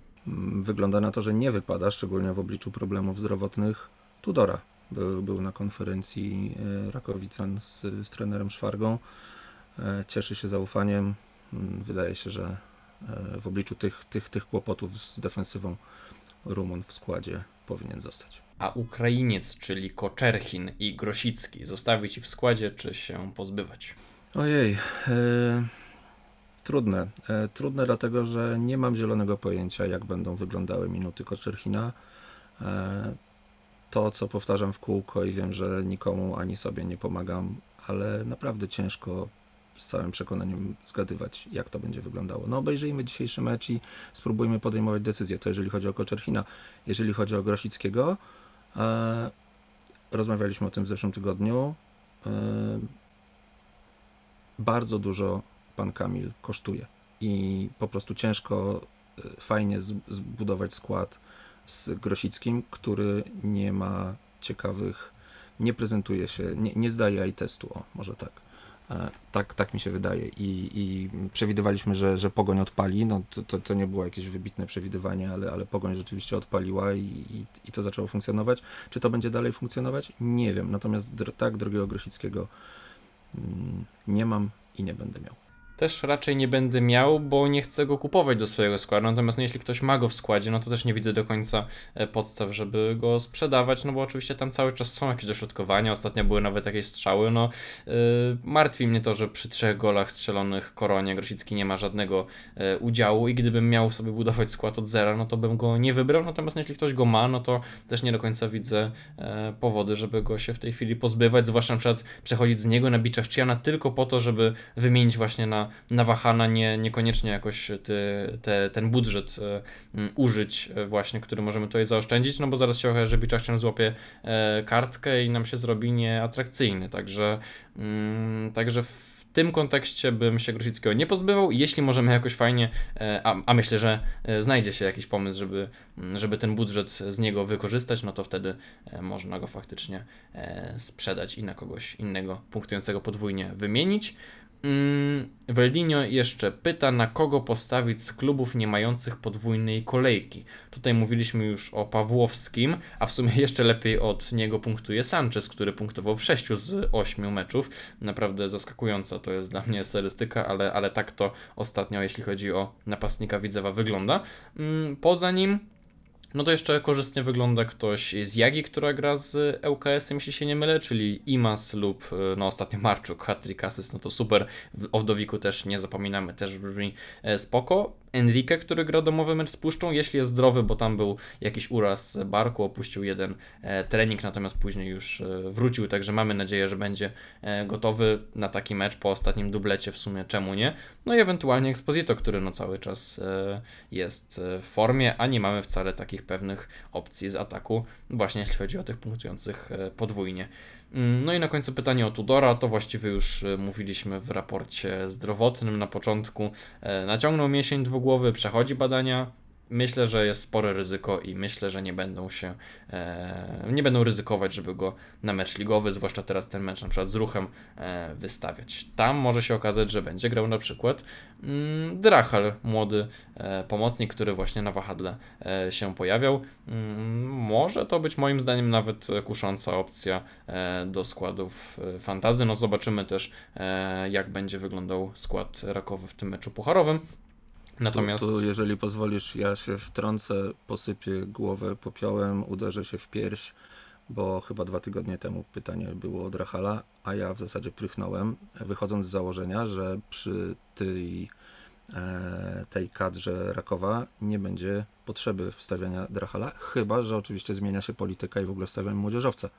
Wygląda na to, że nie wypada, szczególnie w obliczu problemów zdrowotnych Tudora. Był, był na konferencji e, Rakowican z, z trenerem Szwargą. E, cieszy się zaufaniem. Mm, wydaje się, że e, w obliczu tych, tych, tych kłopotów z defensywą Rumun w składzie powinien zostać. A Ukrainiec, czyli Koczerchin i Grosicki, zostawić w składzie, czy się pozbywać? Ojej. Trudne. E, trudne dlatego, że nie mam zielonego pojęcia, jak będą wyglądały minuty Koczerchina. E, to, co powtarzam w kółko i wiem, że nikomu ani sobie nie pomagam, ale naprawdę ciężko z całym przekonaniem zgadywać, jak to będzie wyglądało. No obejrzyjmy dzisiejszy mecz i spróbujmy podejmować decyzję. To jeżeli chodzi o Koczerchina. Jeżeli chodzi o Grosickiego, e, rozmawialiśmy o tym w zeszłym tygodniu. Bardzo dużo pan Kamil kosztuje. I po prostu ciężko y, fajnie zbudować skład z Grosickim, który nie ma ciekawych, nie prezentuje się, nie, nie zdaje i testu, o, może tak. E, Tak, tak mi się wydaje. I, i przewidywaliśmy, że, że Pogoń odpali. No, to, to, to nie było jakieś wybitne przewidywanie, ale, ale Pogoń rzeczywiście odpaliła i, i, i to zaczęło funkcjonować. Czy to będzie dalej funkcjonować? Nie wiem. Natomiast dr- tak, drogiego Grosickiego mm, nie mam i nie będę miał. Też raczej nie będę miał, bo nie chcę go kupować do swojego składu. Natomiast no, jeśli ktoś ma go w składzie, no to też nie widzę do końca e, podstaw, żeby go sprzedawać, no bo oczywiście tam cały czas są jakieś dośrodkowania. Ostatnio były nawet jakieś strzały. No, yy, martwi mnie to, że przy trzech golach strzelonych Koronie Grosicki nie ma żadnego e, udziału i gdybym miał sobie budować skład od zera, no to bym go nie wybrał. Natomiast no, jeśli ktoś go ma, no to też nie do końca widzę e, powody, żeby go się w tej chwili pozbywać, zwłaszcza na przykład przechodzić z niego na biczach Chiana tylko po to, żeby wymienić właśnie na, na Wahana, nie, niekoniecznie jakoś ty, te, ten budżet e, użyć e, właśnie, który możemy tutaj zaoszczędzić, no bo zaraz się okaże, że biczach Chian złapie e, kartkę i nam się zrobi nieatrakcyjny, także, mm, także w tym kontekście bym się Grosickiego nie pozbywał. Jeśli możemy jakoś fajnie, a, a myślę, że znajdzie się jakiś pomysł, żeby, żeby ten budżet z niego wykorzystać, no to wtedy można go faktycznie sprzedać i na kogoś innego punktującego podwójnie wymienić. Mm, Veldinho jeszcze pyta, na kogo postawić z klubów nie mających podwójnej kolejki. Tutaj mówiliśmy już o Pawłowskim, a w sumie jeszcze lepiej od niego punktuje Sanchez, który punktował w 6 z 8 meczów. Naprawdę zaskakująca to jest dla mnie statystyka, ale, ale tak to ostatnio, jeśli chodzi o napastnika Widzewa, wygląda. Mm, Poza nim no to jeszcze korzystnie wygląda ktoś z Jagi, która gra z ŁKS-em, jeśli się nie mylę, czyli Imas lub e, no ostatnio Marczuk, hat-trick assist, no to super. W- O Wdowiku też nie zapominamy, też brzmi e, spoko. Enrique, który gra domowy mecz z Puszczą, jeśli jest zdrowy, bo tam był jakiś uraz barku, opuścił jeden e, trening, natomiast później już e, wrócił, także mamy nadzieję, że będzie e, gotowy na taki mecz po ostatnim dublecie w sumie, czemu nie? No i ewentualnie Exposito, który no cały czas jest w formie, a nie mamy wcale takich pewnych opcji z ataku, właśnie jeśli chodzi o tych punktujących podwójnie. Mm, No i na końcu pytanie o Tudora, to właściwie już e, mówiliśmy w raporcie zdrowotnym na początku. E, Naciągnął mięsień dwugłowy, przechodzi badania. Myślę, że jest spore ryzyko i myślę, że nie będą się, e, nie będą ryzykować, żeby go na mecz ligowy, zwłaszcza teraz ten mecz na przykład z ruchem, e, wystawiać. Tam może się okazać, że będzie grał na przykład mm, Drachal, młody e, pomocnik, który właśnie na wahadle e, się pojawiał. Mm, może to być moim zdaniem nawet kusząca opcja e, do składów e, fantazy. No zobaczymy też, jak będzie wyglądał skład rakowy w tym meczu pucharowym. Natomiast To, to jeżeli pozwolisz, ja się wtrącę, posypię głowę popiołem, uderzę się w pierś, bo chyba dwa tygodnie temu pytanie było od Rachala, a ja w zasadzie prychnąłem, wychodząc z założenia, że przy tej, e, tej kadrze Rakowa nie będzie potrzeby wstawiania Drachala, chyba, że oczywiście zmienia się polityka i w ogóle wstawiamy młodzieżowca.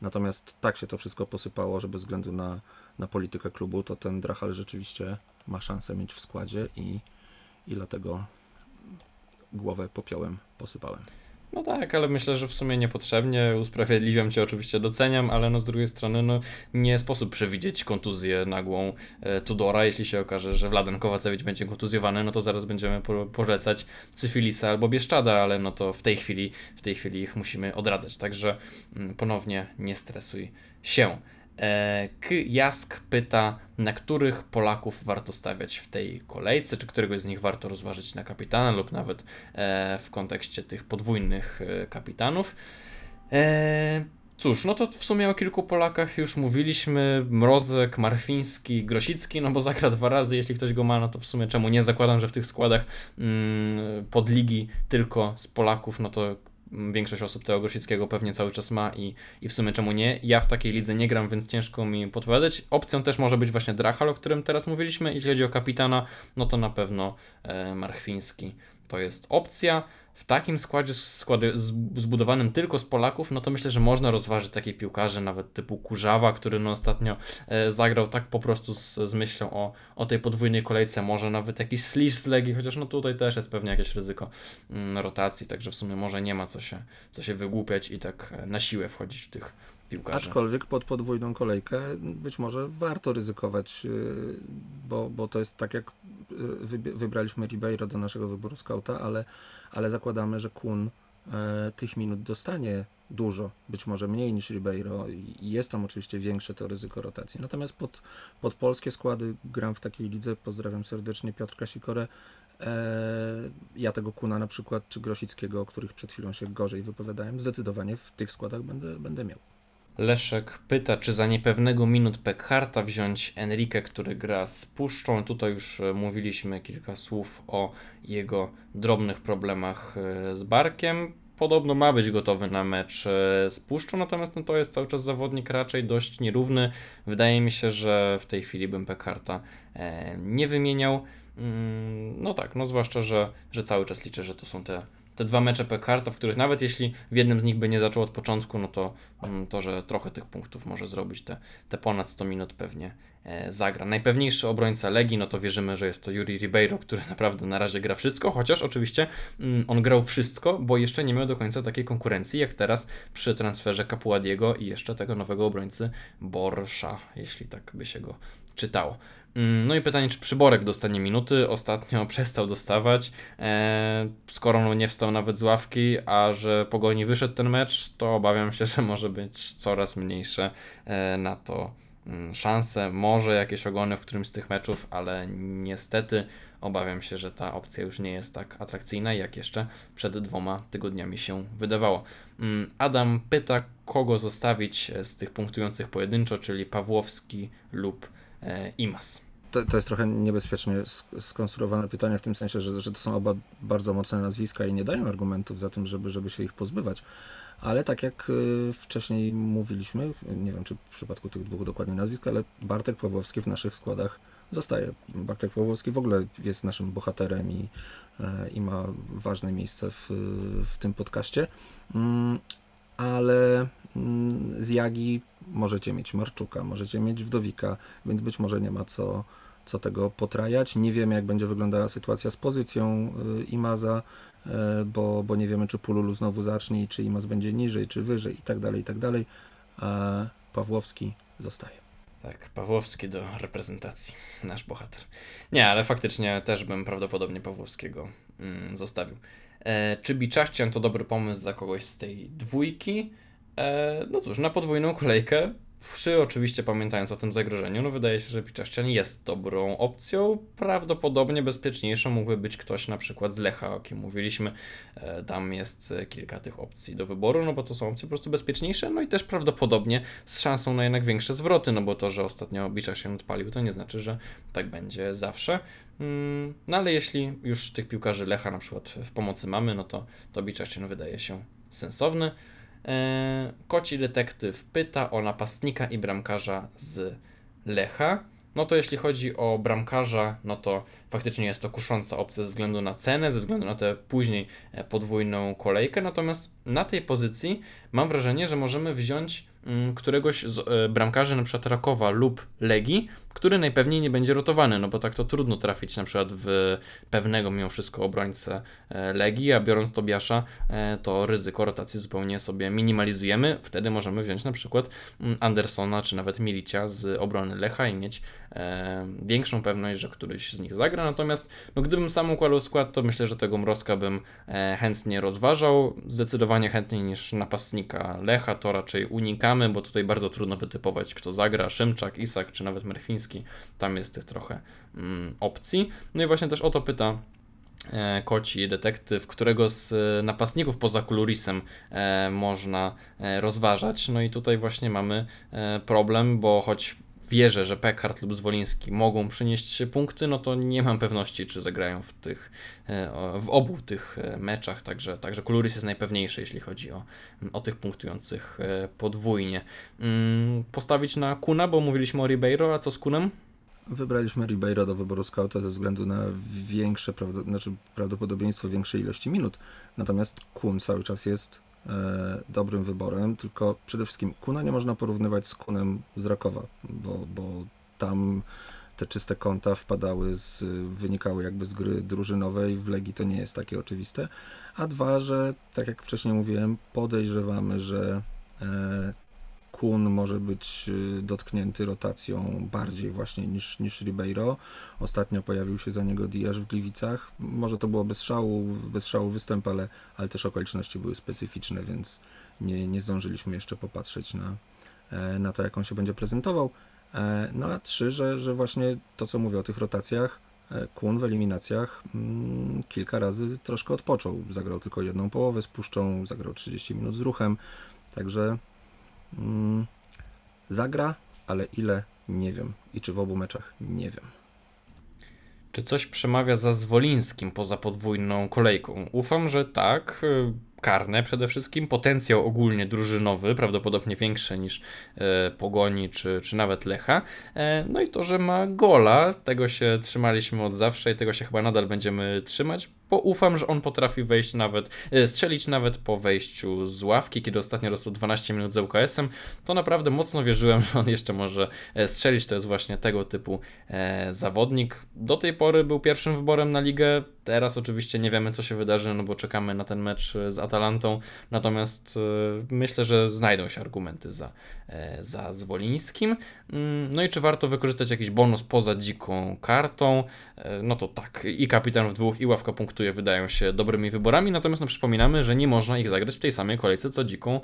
Natomiast tak się to wszystko posypało, że bez względu na, na politykę klubu, to ten Drachal rzeczywiście ma szansę mieć w składzie i, i dlatego głowę popiołem posypałem. No tak, ale myślę, że w sumie niepotrzebnie. Usprawiedliwiam cię, oczywiście doceniam, ale no z drugiej strony no nie sposób przewidzieć kontuzję nagłą e, Tudora. Jeśli się okaże, że Wladen Kowacewicz będzie kontuzjowany, no to zaraz będziemy po, polecać Cyfilisa albo Bieszczada, ale no to w tej chwili, w tej chwili ich musimy odradzać. Także mm, ponownie nie stresuj się. E, K. Jask pyta, na których Polaków warto stawiać w tej kolejce, czy któregoś z nich warto rozważyć na kapitana lub nawet e, w kontekście tych podwójnych e, kapitanów. Cóż, no to w sumie o kilku Polakach już mówiliśmy. Mrozek, Marfiński, Grosicki, no bo zagra dwa razy, jeśli ktoś go ma, no to w sumie czemu nie? Zakładam, że w tych składach mm, podligi tylko z Polaków, no to większość osób tego Grosickiego pewnie cały czas ma i, i w sumie czemu nie? Ja w takiej lidze nie gram, więc ciężko mi podpowiadać. Opcją też może być właśnie Drachal, o którym teraz mówiliśmy. Jeśli chodzi o kapitana, no to na pewno e, Marchwiński to jest opcja. W takim składzie składy, zbudowanym tylko z Polaków, no to myślę, że można rozważyć takie piłkarze, nawet typu Kurzawa, który no ostatnio e, zagrał tak po prostu z, z myślą o, o tej podwójnej kolejce, może nawet jakiś slish z Legii, chociaż no tutaj też jest pewnie jakieś ryzyko mm, rotacji, także w sumie może nie ma co się, co się wygłupiać i tak e, na siłę wchodzić w tych piłkarzy. Aczkolwiek pod podwójną kolejkę być może warto ryzykować, yy, bo, bo to jest tak jak wybraliśmy Ribeiro do naszego wyboru skauta, ale, ale zakładamy, że Kun e, tych minut dostanie dużo, być może mniej niż Ribeiro i jest tam oczywiście większe to ryzyko rotacji. Natomiast pod, pod polskie składy gram w takiej lidze, pozdrawiam serdecznie Piotrka Sikorę, e, ja tego Kuna na przykład, czy Grosickiego, o których przed chwilą się gorzej wypowiadałem, zdecydowanie w tych składach będę, będę miał. Leszek pyta, czy za niepewnego minut Pekharta wziąć Enrique, który gra z Puszczą. Tutaj już e, mówiliśmy kilka słów o jego drobnych problemach e, z barkiem. Podobno ma być gotowy na mecz e, z Puszczą, natomiast no, to jest cały czas zawodnik raczej dość nierówny. Wydaje mi się, że w tej chwili bym Pekharta nie wymieniał. Mm, no tak, no zwłaszcza, że, że cały czas liczę, że to są te te dwa mecze Pekarta, w których nawet jeśli w jednym z nich by nie zaczął od początku, no to mm, to, że trochę tych punktów może zrobić, te, te ponad 100 minut pewnie e, zagra. Najpewniejszy obrońca Legii, no to wierzymy, że jest to Yuri Ribeiro, który naprawdę na razie gra wszystko, chociaż oczywiście mm, on grał wszystko, bo jeszcze nie miał do końca takiej konkurencji, jak teraz przy transferze Capuadiego i jeszcze tego nowego obrońcy Borsza, jeśli tak by się go czytało. Mm, no i pytanie, czy Przyborek dostanie minuty. Ostatnio przestał dostawać. E, skoro nie wstał nawet z ławki, a że Pogoni wyszedł ten mecz, to obawiam się, że może być coraz mniejsze e, na to mm, szanse. Może jakieś ogony w którymś z tych meczów, ale niestety obawiam się, że ta opcja już nie jest tak atrakcyjna, jak jeszcze przed dwoma tygodniami się wydawało. Mm, Adam pyta, kogo zostawić z tych punktujących pojedynczo, czyli Pawłowski lub e, Imas to, to jest trochę niebezpiecznie skonstruowane pytanie w tym sensie, że, że to są oba bardzo mocne nazwiska i nie dają argumentów za tym, żeby, żeby się ich pozbywać. Ale tak jak y, wcześniej mówiliśmy, nie wiem czy w przypadku tych dwóch dokładnie nazwisk, ale Bartek Pawłowski w naszych składach zostaje. Bartek Pawłowski w ogóle jest naszym bohaterem i, e, i ma ważne miejsce w, w tym podcaście. Ale mm, z Jagi możecie mieć Marczuka, możecie mieć Wdowika, więc być może nie ma co, co tego potrajać. Nie wiemy, jak będzie wyglądała sytuacja z pozycją y, Imaza, y, bo, bo nie wiemy, czy Pululu znowu zacznie, czy Imaz będzie niżej, czy wyżej i tak dalej, i tak dalej. A Pawłowski zostaje. Tak, Pawłowski do reprezentacji, nasz bohater. Nie, ale faktycznie też bym prawdopodobnie Pawłowskiego mm, zostawił. E, czy Biczaścian to dobry pomysł za kogoś z tej dwójki? E, no cóż, na podwójną kolejkę, przy oczywiście pamiętając o tym zagrożeniu, no wydaje się, że Piczaszczan jest dobrą opcją. Prawdopodobnie bezpieczniejszą mógłby być ktoś na przykład z Lecha, o kim mówiliśmy. E, tam jest kilka tych opcji do wyboru, no bo to są opcje po prostu bezpieczniejsze, no i też prawdopodobnie z szansą na jednak większe zwroty, no bo to, że ostatnio Biczaszczan odpalił, to nie znaczy, że tak będzie zawsze. Mm, no ale jeśli już tych piłkarzy Lecha na przykład w pomocy mamy, no to, to Biczaszczan wydaje się sensowny. E, koci detektyw pyta o napastnika i bramkarza z Lecha. No to jeśli chodzi o bramkarza, no to faktycznie jest to kusząca opcja ze względu na cenę, ze względu na tę później e, podwójną kolejkę. Natomiast na tej pozycji mam wrażenie, że możemy wziąć mm, któregoś z e, bramkarzy, przykład Rakowa lub Legii, który najpewniej nie będzie rotowany, no bo tak to trudno trafić na przykład w pewnego mimo wszystko obrońcę e, Legii, a biorąc Tobiasza, e, to ryzyko rotacji zupełnie sobie minimalizujemy. Wtedy możemy wziąć na przykład mm, Andersona czy nawet Milicia z obrony Lecha i mieć e, większą pewność, że któryś z nich zagra. Natomiast no, gdybym sam układał skład, to myślę, że tego Mrozka bym chętnie rozważał. Zdecydowanie chętniej niż napastnika Lecha, to raczej unikamy, bo tutaj bardzo trudno wytypować, kto zagra. Szymczak, Isak czy nawet Merfiński tam jest tych trochę mm, opcji. No i właśnie też o to pyta e, koci detektyw, którego z e, napastników poza Kulurisem e, można rozważać. No i tutaj właśnie mamy problem, bo choć wierzę, że Pekart lub Zwoliński mogą przynieść punkty, no to nie mam pewności, czy zagrają w tych, e, w obu tych meczach, także, także Kuluris jest najpewniejszy, jeśli chodzi o, o tych punktujących podwójnie. Mm, postawić na Kuna, bo mówiliśmy o Ribeiro, a co z Kunem? Wybraliśmy Ribeiro do wyboru skauta ze względu na większe, znaczy prawdopodobieństwo większej ilości minut. Natomiast Kun cały czas jest e, dobrym wyborem, tylko przede wszystkim Kuna nie można porównywać z Kunem z Rakowa, bo, bo tam te czyste konta wpadały, z, wynikały jakby z gry drużynowej, w Legii to nie jest takie oczywiste. A dwa, że tak jak wcześniej mówiłem, podejrzewamy, że e, Kun może być y, dotknięty rotacją bardziej właśnie niż, niż Ribeiro. Ostatnio pojawił się za niego Diasz w Gliwicach. Może to było bez szału, bez szału występ, ale, ale też okoliczności były specyficzne, więc nie, nie zdążyliśmy jeszcze popatrzeć na, e, na to, jak on się będzie prezentował. E, No a trzy, że, że właśnie to, co mówię o tych rotacjach, e, Kun w eliminacjach mm, kilka razy troszkę odpoczął. Zagrał tylko jedną połowę z puszczą, zagrał 30 minut z ruchem, także mm, zagra, ale ile nie wiem. I czy w obu meczach nie wiem. Czy coś przemawia za Zwolińskim poza podwójną kolejką? Ufam, że tak. Karne przede wszystkim, potencjał ogólnie drużynowy, prawdopodobnie większy niż e, Pogoni czy, czy nawet Lecha. E, no i to, że ma gola, tego się trzymaliśmy od zawsze i tego się chyba nadal będziemy trzymać, bo ufam, że on potrafi wejść nawet, e, strzelić nawet po wejściu z ławki, kiedy ostatnio dostał 12 minut z ŁKS-em, to naprawdę mocno wierzyłem, że on jeszcze może strzelić, to jest właśnie tego typu zawodnik. Do tej pory był pierwszym wyborem na ligę, teraz oczywiście nie wiemy co się wydarzy, no bo czekamy na ten mecz e, z Atalantą, natomiast e, myślę, że znajdą się argumenty za, e, za Zwolińskim. Mm, No i czy warto wykorzystać jakiś bonus poza dziką kartą? No to tak, i kapitan w dwóch, i ławka punktuje wydają się dobrymi wyborami, natomiast no przypominamy, że nie można ich zagrać w tej samej kolejce co dziką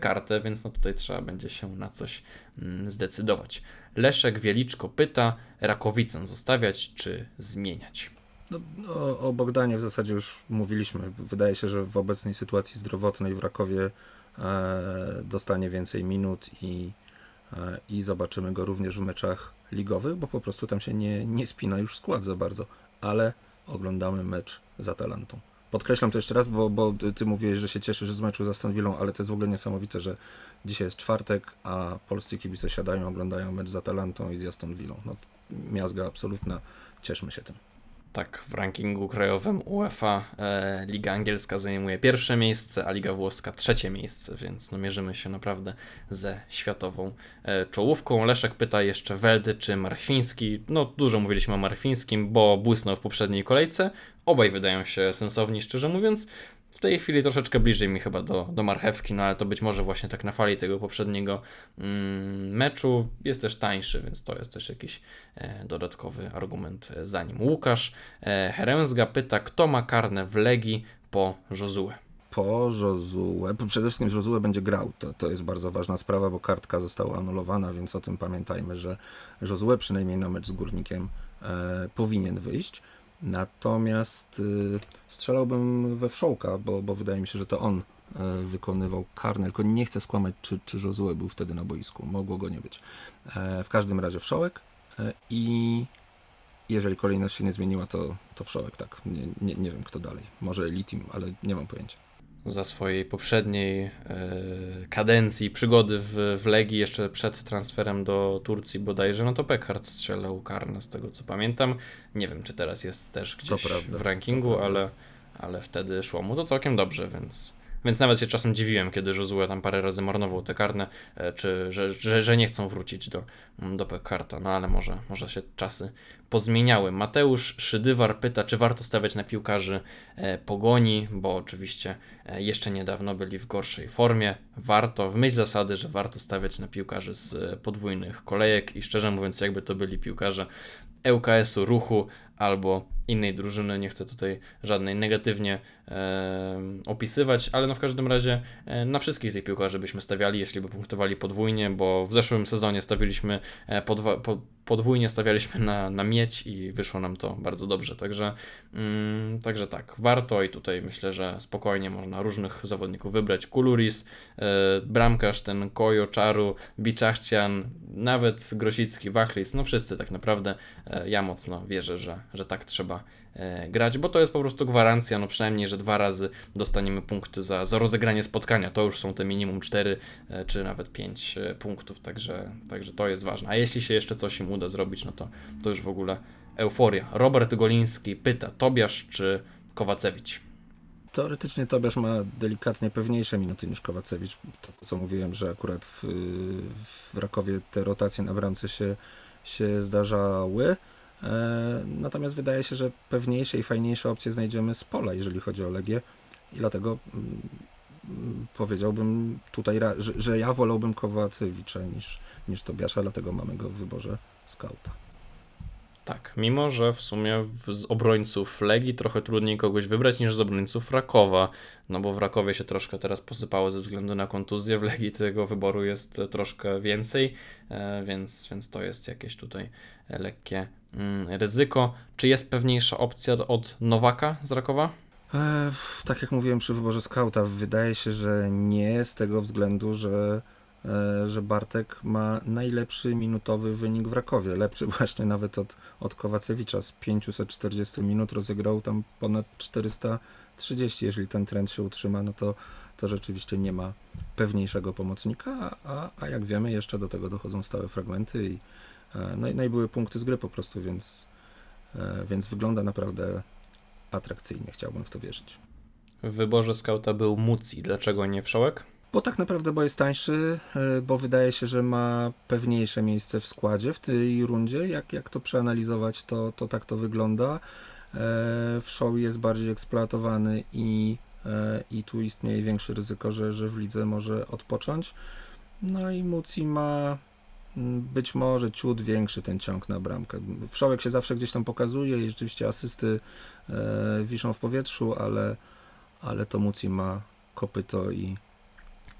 kartę, więc no tutaj trzeba będzie się na coś mm, zdecydować. Leszek Wieliczko pyta, Rakowicę zostawiać czy zmieniać? No, o, o Bogdanie w zasadzie już mówiliśmy. Wydaje się, że w obecnej sytuacji zdrowotnej w Rakowie e, dostanie więcej minut i, e, i zobaczymy go również w meczach ligowych, bo po prostu tam się nie, nie spina już skład za bardzo. Ale oglądamy mecz z Atalantą. Podkreślam to jeszcze raz, bo, bo ty mówiłeś, że się cieszysz z meczu z Aston Villą, ale to jest w ogóle niesamowite, że dzisiaj jest czwartek, a polscy kibice siadają, oglądają mecz z Atalantą i z Aston Villą. No, miazga absolutna, cieszmy się tym. Tak, w rankingu krajowym UEFA e, Liga Angielska zajmuje pierwsze miejsce, a Liga Włoska trzecie miejsce, więc no, mierzymy się naprawdę ze światową e, czołówką. Leszek pyta jeszcze Weldy czy Marchwiński. No dużo mówiliśmy o Marchwińskim, bo błysnął w poprzedniej kolejce. Obaj wydają się sensowni, szczerze mówiąc. W tej chwili troszeczkę bliżej mi chyba do, do marchewki, no ale to być może właśnie tak na fali tego poprzedniego mm, meczu jest też tańszy, więc to jest też jakiś e, dodatkowy argument za nim. Łukasz e, Heręzga pyta, kto ma karne w Legii po Josue. po Josue, przede wszystkim Josue będzie grał. To, to jest bardzo ważna sprawa, bo kartka została anulowana, więc o tym pamiętajmy, że Josue przynajmniej na mecz z Górnikiem e, powinien wyjść. Natomiast y, strzelałbym we Wszołka, bo, bo wydaje mi się, że to on e, wykonywał karne, tylko nie chcę skłamać, czy, czy Josue był wtedy na boisku. Mogło go nie być. E, w każdym razie Wszołek e, i jeżeli kolejność się nie zmieniła, to, to Wszołek, tak. Nie, nie, nie wiem kto dalej. Może Elitim, ale nie mam pojęcia. Za swojej poprzedniej e, kadencji, przygody w, w Legii, jeszcze przed transferem do Turcji bodajże, no to Pekard strzelał karne z tego co pamiętam. Nie wiem, czy teraz jest też gdzieś w rankingu, ale, ale wtedy szło mu to całkiem dobrze, więc, więc nawet się czasem dziwiłem, kiedy Josue tam parę razy marnował te karne, e, czy że, że, że nie chcą wrócić do, do Pekarta, no ale może, może się czasy pozmieniały. Mateusz Szydywar pyta, czy warto stawiać na piłkarzy e, Pogoni, bo oczywiście e, jeszcze niedawno byli w gorszej formie. Warto, w myśl zasady, że warto stawiać na piłkarzy z podwójnych kolejek i szczerze mówiąc, jakby to byli piłkarze ŁKS-u, Ruchu albo innej drużyny, nie chcę tutaj żadnej negatywnie e, opisywać, ale no w każdym razie e, na wszystkich tych piłkarzy byśmy stawiali, jeśli by punktowali podwójnie, bo w zeszłym sezonie stawiliśmy e, podwa, po, podwójnie stawialiśmy na, na miedź i wyszło nam to bardzo dobrze, także, mm, także tak, warto i tutaj myślę, że spokojnie można różnych zawodników wybrać, Kuluris, e, bramkarz ten Kojo, Czaru, Biczachcian, nawet Grosicki, Wachlis, no wszyscy tak naprawdę, e, ja mocno wierzę, że, że tak trzeba e, grać, bo to jest po prostu gwarancja, no przynajmniej, że dwa razy dostaniemy punkty za, za rozegranie spotkania, to już są te minimum 4 e, czy nawet 5 e, punktów, także, także to jest ważne. A jeśli się jeszcze coś im uda zrobić, no to, to już w ogóle euforia. Robert Goliński pyta, Tobiasz czy Kowacewicz? Teoretycznie Tobiasz ma delikatnie pewniejsze minuty niż Kowacewicz. To, to co mówiłem, że akurat w, w Rakowie te rotacje na bramce się, się zdarzały. E, natomiast wydaje się, że pewniejsze i fajniejsze opcje znajdziemy z pola, jeżeli chodzi o Legię. I dlatego mm, mm, powiedziałbym tutaj, że ja wolałbym Kowacewicza niż, niż Tobiasza, dlatego mamy go w wyborze skauta. Tak, mimo że w sumie z obrońców Legii trochę trudniej kogoś wybrać niż z obrońców Rakowa, no bo w Rakowie się troszkę teraz posypało ze względu na kontuzję, w Legii tego wyboru jest e, troszkę więcej, e, więc, więc to jest jakieś tutaj e, lekkie mm, ryzyko. Czy jest pewniejsza opcja od Nowaka z Rakowa? Tak jak mówiłem przy wyborze skauta, wydaje się, że nie z tego względu, że, że Bartek ma najlepszy minutowy wynik w Rakowie. Lepszy właśnie nawet od, od Kowacewicza. Z 540 minut rozegrał tam ponad 430. Jeżeli ten trend się utrzyma, no to, to rzeczywiście nie ma pewniejszego pomocnika, a, a jak wiemy, jeszcze do tego dochodzą stałe fragmenty i, e, no, i- no i były punkty z gry po prostu, więc, e, więc wygląda naprawdę atrakcyjnie, chciałbym w to wierzyć. W wyborze skauta był Muci, dlaczego nie Wszołek? Bo tak naprawdę, bo jest tańszy, e, bo wydaje się, że ma pewniejsze miejsce w składzie w tej rundzie. Jak, jak to przeanalizować, to, to tak to wygląda. E, W show jest bardziej eksploatowany i, e, i tu istnieje większe ryzyko, że, że w lidze może odpocząć. No i Muci ma mm, być może ciut większy ten ciąg na bramkę. Wszołek się zawsze gdzieś tam pokazuje i rzeczywiście asysty wiszą w powietrzu, ale, ale to Muci ma kopyto i,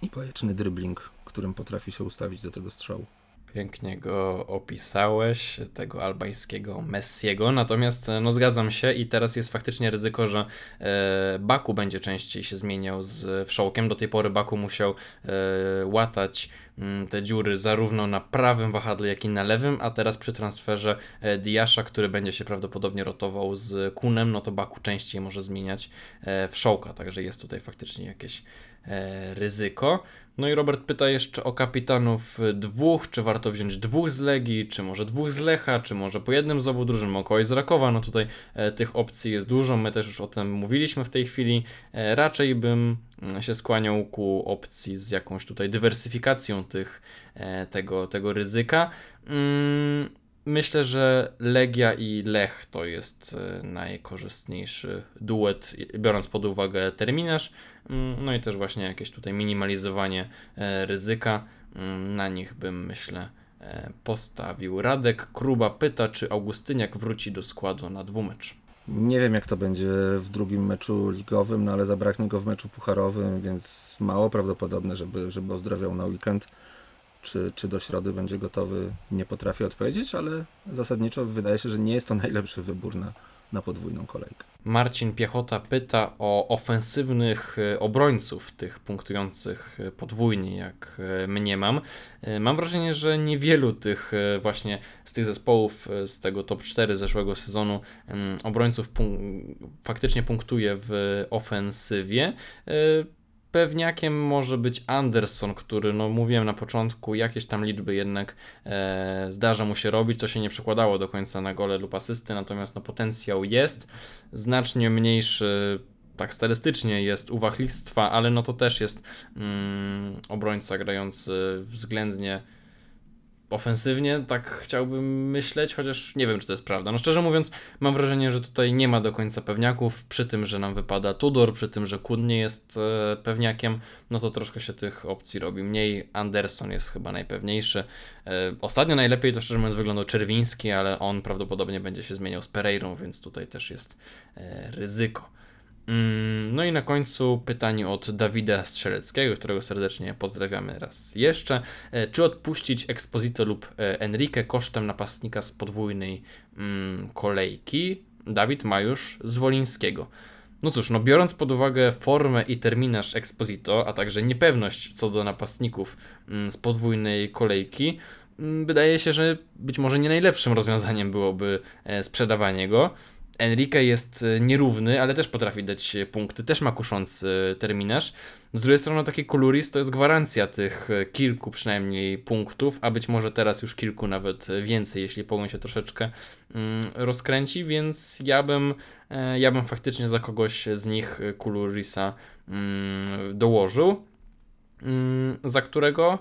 i bajeczny dribbling, którym potrafi się ustawić do tego strzału. Pięknie go opisałeś, tego albańskiego Messiego. Natomiast e, no zgadzam się i teraz jest faktycznie ryzyko, że e, Baku będzie częściej się zmieniał z wszołkiem. Do tej pory Baku musiał e, łatać mm, te dziury zarówno na prawym wahadle, jak i na lewym, a teraz przy transferze e, Diasza, który będzie się prawdopodobnie rotował z Kunem, no to Baku częściej może zmieniać e, wszołka, także jest tutaj faktycznie jakieś e, ryzyko. No i Robert pyta jeszcze o kapitanów y, dwóch, czy warto wziąć dwóch z Legii, czy może dwóch z Lecha, czy może po jednym z obu drużyn, może kogoś z Rakowa, no tutaj e, tych opcji jest dużo, my też już o tym mówiliśmy w tej chwili, e, raczej bym mm, się skłaniał ku opcji z jakąś tutaj dywersyfikacją tych, e, tego, tego ryzyka. Mm, Myślę, że Legia i Lech to jest e, najkorzystniejszy duet, biorąc pod uwagę terminarz. Mm, No i też właśnie jakieś tutaj minimalizowanie e, ryzyka. Mm, Na nich bym myślę e, postawił. Radek Kruba pyta, czy Augustyniak wróci do składu na dwumecz. Nie wiem, jak to będzie w drugim meczu ligowym, no ale zabraknie go w meczu pucharowym, więc mało prawdopodobne, żeby, żeby ozdrowiał na weekend. Czy, czy do środy będzie gotowy, nie potrafię odpowiedzieć, ale zasadniczo wydaje się, że nie jest to najlepszy wybór na, na podwójną kolejkę. Marcin Piechota pyta o ofensywnych e, obrońców, tych punktujących e, podwójnie, jak e, mniemam. Mam wrażenie, że niewielu tych właśnie z tych zespołów z tego top 4 zeszłego sezonu obrońców faktycznie punktuje w ofensywie. Pewniakiem może być Anderson, który, no mówiłem na początku, jakieś tam liczby jednak e, zdarza mu się robić. To się nie przekładało do końca na gole lub asysty, natomiast no, potencjał jest. Znacznie mniejszy, tak statystycznie, jest u wachlictwa, ale no to też jest mm, obrońca grający względnie ofensywnie, tak chciałbym myśleć, chociaż nie wiem, czy to jest prawda. No szczerze mówiąc, mam wrażenie, że tutaj nie ma do końca pewniaków, przy tym, że nam wypada Tudor, przy tym, że Kun nie jest e, pewniakiem, no to troszkę się tych opcji robi mniej. Anderson jest chyba najpewniejszy. E, ostatnio najlepiej to szczerze mówiąc wyglądał Czerwiński, ale on prawdopodobnie będzie się zmieniał z Pereirą, więc tutaj też jest e, ryzyko. Mm, No i na końcu pytanie od Dawida Strzeleckiego, którego serdecznie pozdrawiamy raz jeszcze. E, Czy odpuścić Exposito lub e, Enrique kosztem napastnika z podwójnej mm, kolejki? Dawid ma już z Wolińskiego. No cóż, no biorąc pod uwagę formę i terminarz Exposito, a także niepewność co do napastników mm, z podwójnej kolejki, mm, wydaje się, że być może nie najlepszym rozwiązaniem byłoby e, sprzedawanie go. Enrique jest e, nierówny, ale też potrafi dać e, punkty, też ma kuszący terminarz. Z drugiej strony taki Kuluris to jest gwarancja tych e, kilku przynajmniej punktów, a być może teraz już kilku nawet więcej, jeśli pogoń się troszeczkę mm, rozkręci, więc ja bym, e, ja bym faktycznie za kogoś z nich e, Kulurisa mm, dołożył, mm, za którego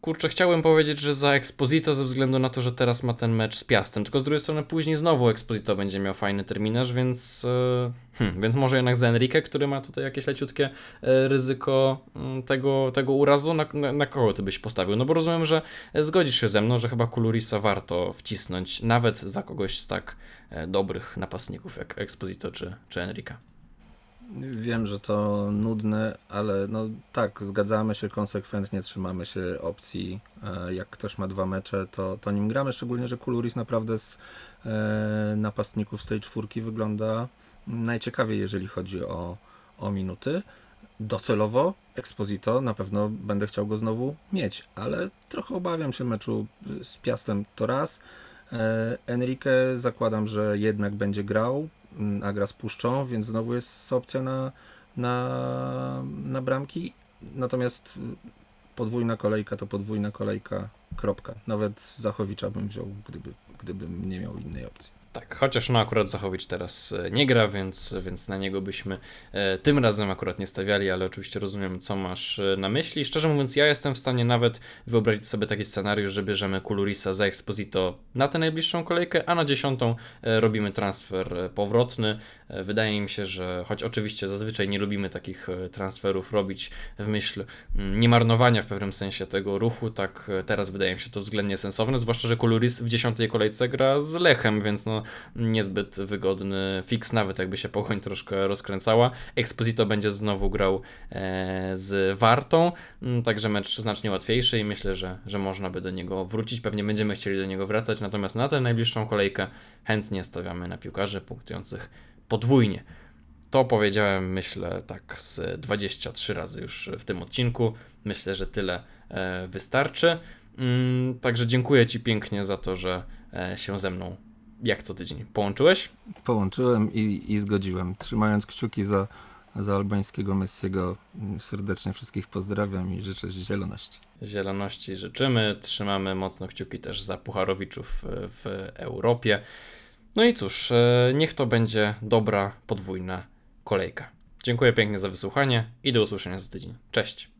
Kurczę, chciałem powiedzieć, że za Exposito ze względu na to, że teraz ma ten mecz z Piastem, tylko z drugiej strony później znowu Exposito będzie miał fajny terminarz, więc, e, hmm, więc może jednak za Enrique, który ma tutaj jakieś leciutkie e, ryzyko mm, tego, tego urazu, na, na, na kogo ty byś postawił? No bo rozumiem, że e, zgodzisz się ze mną, że chyba Kulurisa warto wcisnąć nawet za kogoś z tak dobrych napastników jak Exposito czy, czy Enrique. Wiem, że to nudne, ale no tak, zgadzamy się, konsekwentnie trzymamy się opcji. E, Jak ktoś ma dwa mecze, to, to nim gramy, szczególnie, że Kuluris naprawdę z e, napastników z tej czwórki wygląda najciekawiej, jeżeli chodzi o, o minuty. Docelowo Exposito na pewno będę chciał go znowu mieć, ale trochę obawiam się meczu z Piastem to raz. E, Enrique zakładam, że jednak będzie grał, a gra więc znowu jest opcja na, na, na bramki. Natomiast podwójna kolejka to podwójna kolejka, kropka. Nawet Zachowicza bym wziął, gdyby, gdybym nie miał innej opcji. Tak, chociaż no akurat Zachowicz teraz e, nie gra, więc, więc na niego byśmy e, tym razem akurat nie stawiali, ale oczywiście rozumiem, co masz e, na myśli. Szczerze mówiąc, ja jestem w stanie nawet wyobrazić sobie taki scenariusz, że bierzemy Kulurisa za Exposito na tę najbliższą kolejkę, a na dziesiątą robimy transfer powrotny. Wydaje mi się, że choć oczywiście zazwyczaj nie lubimy takich transferów robić w myśl mm, niemarnowania w pewnym sensie tego ruchu, tak teraz wydaje mi się to względnie sensowne, zwłaszcza, że Kuluris w dziesiątej kolejce gra z Lechem, więc no niezbyt wygodny fix, nawet jakby się pogoń troszkę rozkręcała. Exposito będzie znowu grał e, z Wartą, mm, także mecz znacznie łatwiejszy i myślę, że, że można by do niego wrócić. Pewnie będziemy chcieli do niego wracać, natomiast na tę najbliższą kolejkę chętnie stawiamy na piłkarzy punktujących podwójnie. To powiedziałem, myślę, tak z 23 razy już w tym odcinku. Myślę, że tyle e, wystarczy. Mm, Także dziękuję Ci pięknie za to, że e, się ze mną jak co tydzień połączyłeś. Połączyłem i, i zgodziłem. Trzymając kciuki za, za albańskiego Messiego, mm, serdecznie wszystkich pozdrawiam i życzę zieloności. Zieloności życzymy. Trzymamy mocno kciuki też za Pucharowiczów e, w Europie. No i cóż, e, niech to będzie dobra, podwójna kolejka. Dziękuję pięknie za wysłuchanie i do usłyszenia za tydzień. Cześć.